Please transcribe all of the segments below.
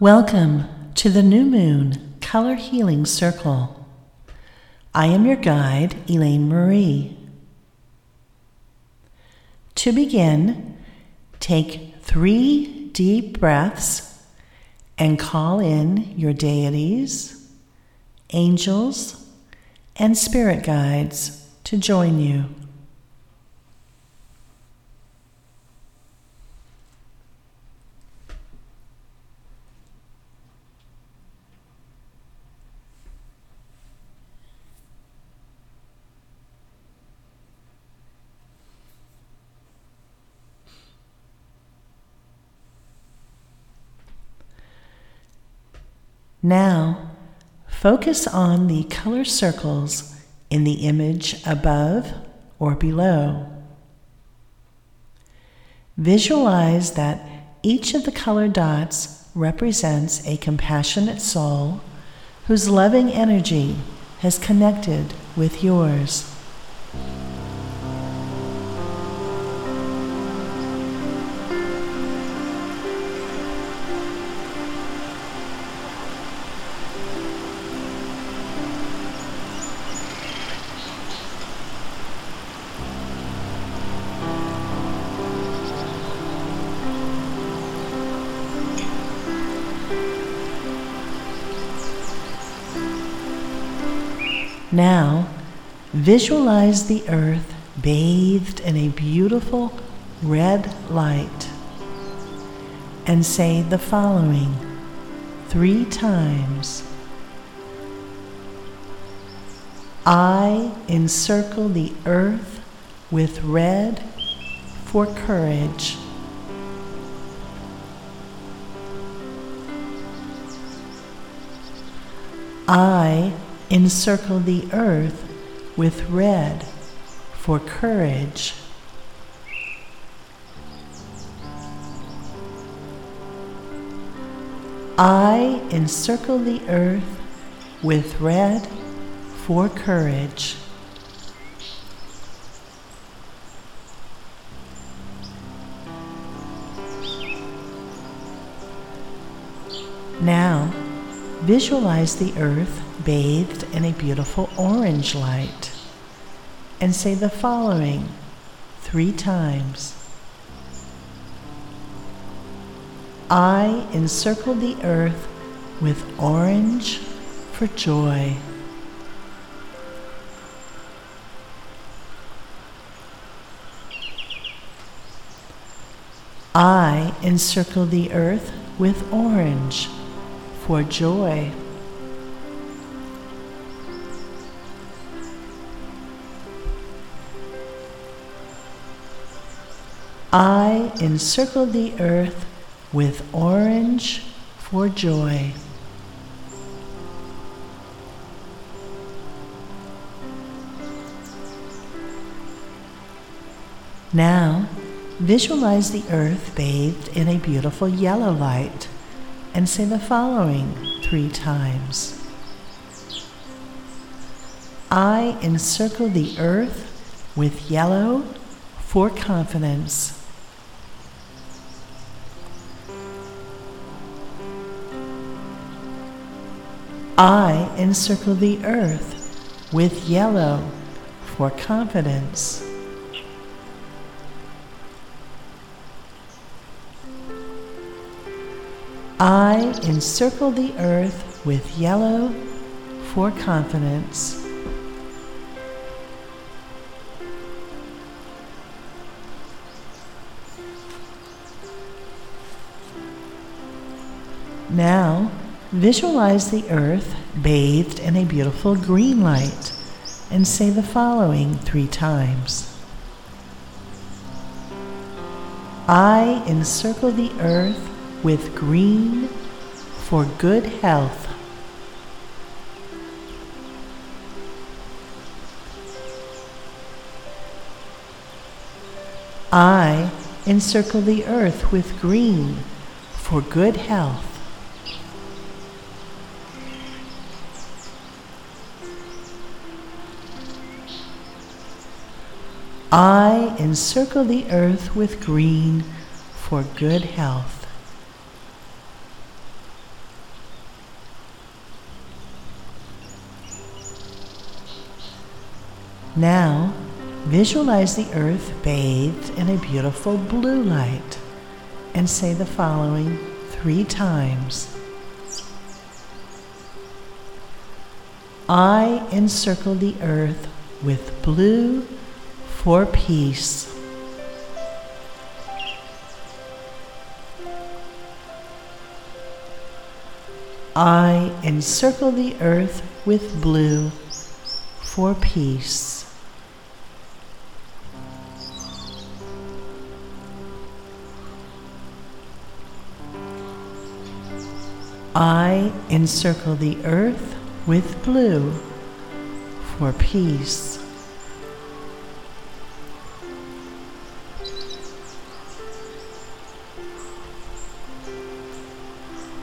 Welcome to the New Moon Color Healing Circle. I am your guide, Elaine Marie. To begin, take three deep breaths and call in your deities, angels, and spirit guides to join you. Now, focus on the color circles in the image above or below. Visualize that each of the color dots represents a compassionate soul whose loving energy has connected with yours. Now, visualize the earth bathed in a beautiful red light and say the following three times I encircle the earth with red for courage. I encircle the earth with red for courage. I encircle the earth with red for courage. Now, visualize the earth bathed in a beautiful orange light and say the following three times. I encircle the earth with orange for joy. I encircle the earth with orange for joy. I encircle the earth with orange for joy. Now, visualize the earth bathed in a beautiful yellow light and say the following three times. I encircle the earth with yellow for confidence. I encircle the earth with yellow for confidence. I encircle the earth with yellow for confidence. Now, Visualize the earth bathed in a beautiful green light and say the following three times. I encircle the earth with green for good health. I encircle the earth with green for good health. I encircle the earth with green for good health. Now, visualize the earth bathed in a beautiful blue light and say the following three times. I encircle the earth with blue for peace. I encircle the earth with blue for peace. I encircle the earth with blue for peace.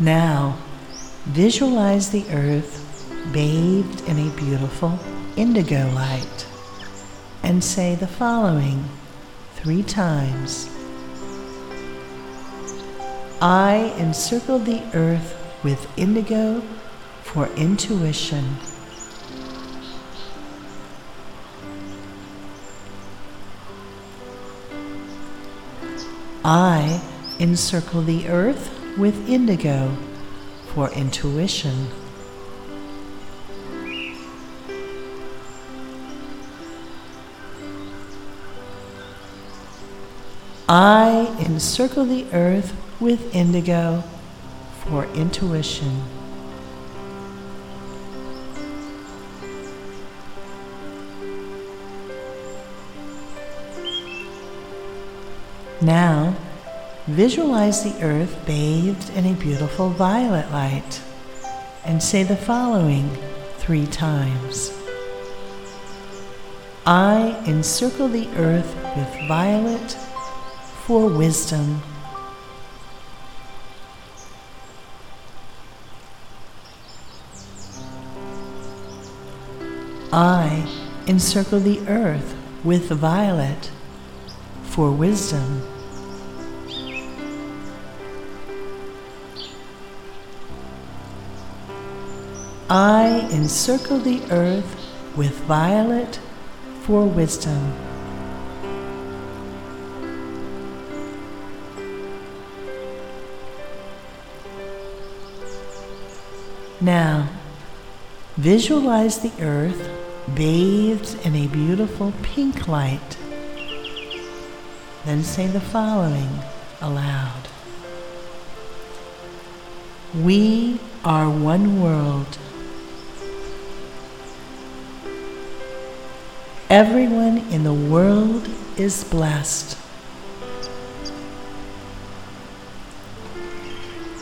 Now, visualize the earth bathed in a beautiful indigo light and say the following three times. I encircle the earth with indigo for intuition. I encircle the earth with indigo for intuition. I encircle the earth with indigo for intuition. Now, visualize the earth bathed in a beautiful violet light and say the following three times. I encircle the earth with violet for wisdom. I encircle the earth with violet for wisdom. I encircle the earth with violet for wisdom. Now, visualize the earth bathed in a beautiful pink light. Then say the following aloud We are one world. Everyone in the world is blessed.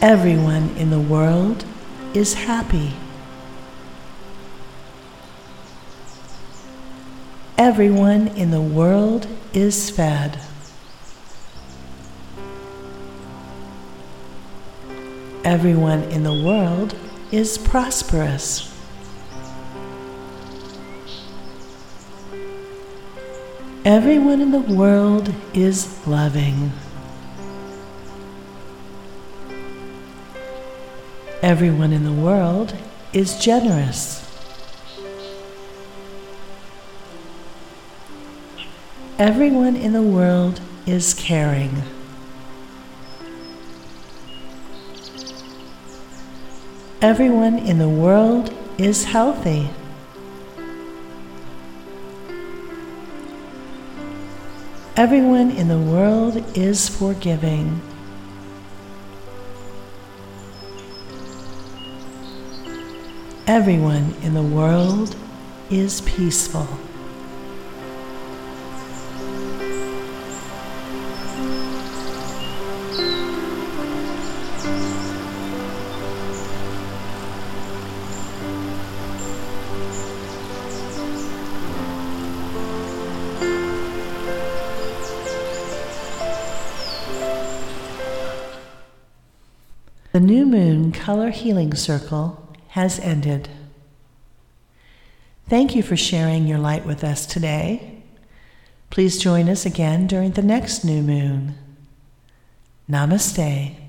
Everyone in the world is happy. Everyone in the world is fed. Everyone in the world is prosperous. Everyone in the world is loving. Everyone in the world is generous. Everyone in the world is caring. Everyone in the world is healthy. Everyone in the world is forgiving. Everyone in the world is peaceful. The new moon color healing circle has ended. Thank you for sharing your light with us today. Please join us again during the next new moon. Namaste.